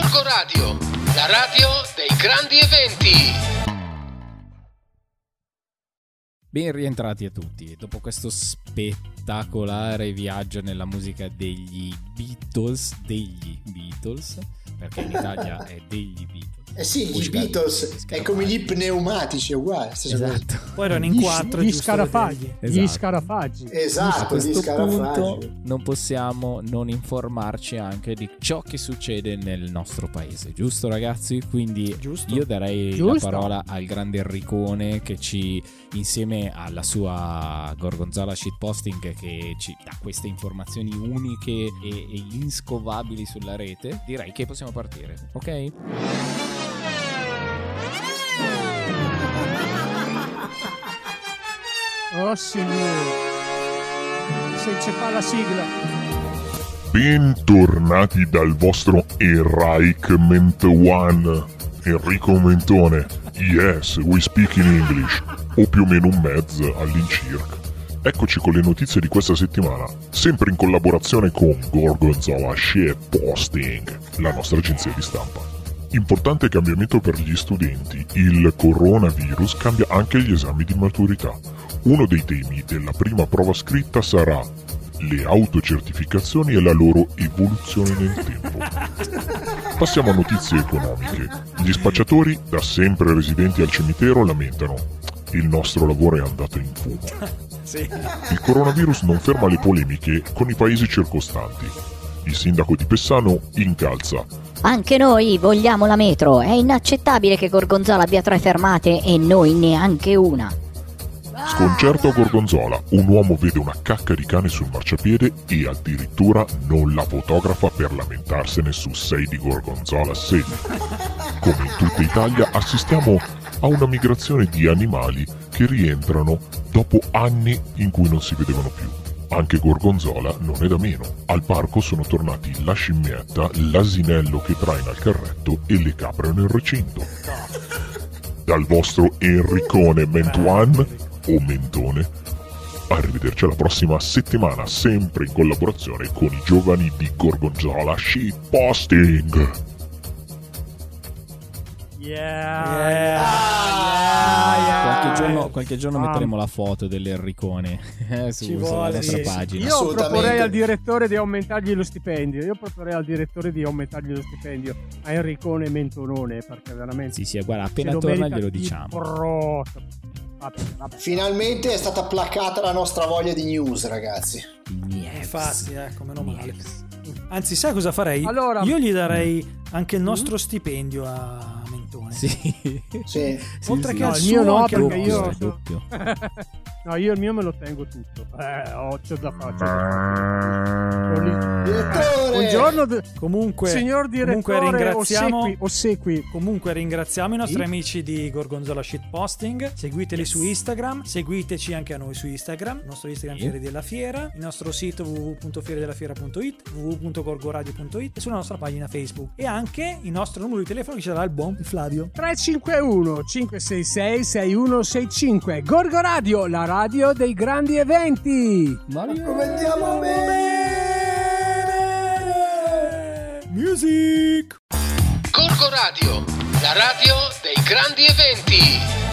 Gorgo Radio, la radio dei grandi eventi. Ben rientrati a tutti. Dopo questo spettacolare viaggio nella musica degli Beatles, degli Beatles, perché in Italia è degli Beatles. Eh sì, gli Musica Beatles è come gli pneumatici, è uguale. Esatto. Poi erano in Gli, quattro. gli scarafaggi. Esatto. Gli scarafaggi. A Esatto, gli questo scarafaggi. punto non possiamo non informarci anche di ciò che succede nel nostro paese, giusto ragazzi? Quindi Giusto. io darei Giusto. la parola al grande Enricone che ci, insieme alla sua Gorgonzola shitposting, che ci dà queste informazioni uniche e, e inscovabili sulla rete, direi che possiamo partire, ok? Oh signore. Se c'è fa la sigla. Bentornati dal vostro Enrichment One, Enrico Mentone. Yes, we speak in English, o più o meno un mezzo all'incirca. Eccoci con le notizie di questa settimana, sempre in collaborazione con Gorgonzola Shit Posting, la nostra agenzia di stampa. Importante cambiamento per gli studenti, il coronavirus cambia anche gli esami di maturità. Uno dei temi della prima prova scritta sarà le autocertificazioni e la loro evoluzione nel tempo. Passiamo a notizie economiche. Gli spacciatori, da sempre residenti al cimitero, lamentano. Il nostro lavoro è andato in fumo. Il coronavirus non ferma le polemiche con i paesi circostanti. Il sindaco di Pessano incalza. Anche noi vogliamo la metro. È inaccettabile che Gorgonzola abbia tre fermate e noi neanche una. Sconcerto Gorgonzola, un uomo vede una cacca di cane sul marciapiede e addirittura non la fotografa per lamentarsene su 6 di Gorgonzola 6. Come in tutta Italia assistiamo a una migrazione di animali che rientrano dopo anni in cui non si vedevano più. Anche Gorgonzola non è da meno. Al parco sono tornati la scimmietta, l'asinello che traina il carretto e le capre nel recinto. Dal vostro Enricone Mentuan o Mentone. Arrivederci alla prossima settimana, sempre in collaborazione con i giovani di Gorgonzola Shitposting. Yeah. Yeah. Qualche giorno, qualche giorno Ah. metteremo la foto dell'Enricone eh, su, Ci sulla nostra sì. pagina. Io proporrei al direttore di aumentargli lo stipendio. Io proporrei al direttore di aumentargli lo stipendio a Enricone Mentonone perché veramente Sì, sì, guarda, appena torna glielo di diciamo. brotto. Vabbè, vabbè. Finalmente è stata placata la nostra voglia di news, ragazzi. Infatti, ecco, meno male. Anzi, sai cosa farei? Allora- Io gli darei anche il nostro stipendio a Mentone. Sì. Sì. Oltre che No, al il mio suo, no, anche al perché io- vostro. doppio. no, io il mio me lo tengo tutto. Eh, ho c'ho da fare. c'ho da fare. Direttore! Buongiorno, d- Comunque, signor comunque direttore. ringraziamo, Ossequi, ossequi. comunque ringraziamo i nostri Sì. amici di Gorgonzola Shitposting. Seguiteli su Instagram, seguiteci anche a noi su Instagram, il nostro Instagram Sì. Fiere della Fiera, il nostro sito www.fieredellafiera.it, www.gorgoradio.it e sulla nostra pagina Facebook. E anche il nostro numero di telefono che ci darà il buon Flavio. 351 566 6165 Gorgo Radio, la radio dei grandi eventi. Come andiamo bene! Music! Gorgo Radio, la radio dei grandi eventi.